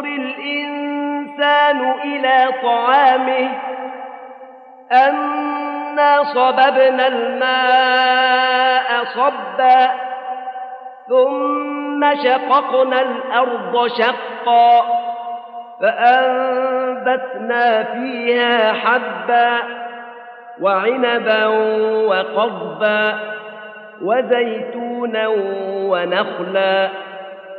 الإنسان إلى طعامه أنا صببنا الماء صبا ثم شققنا الأرض شقا فأنبتنا فيها حبا وعنبا وقضبا وزيتونا ونخلا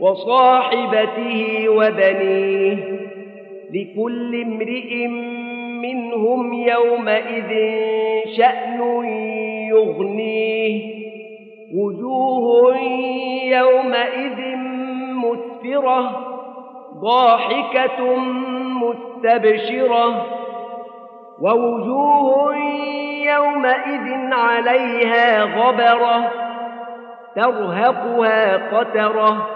وصاحبته وبنيه لكل امرئ منهم يومئذ شأن يغنيه. وجوه يومئذ مسفرة ضاحكة مستبشرة. ووجوه يومئذ عليها غبرة ترهقها قترة.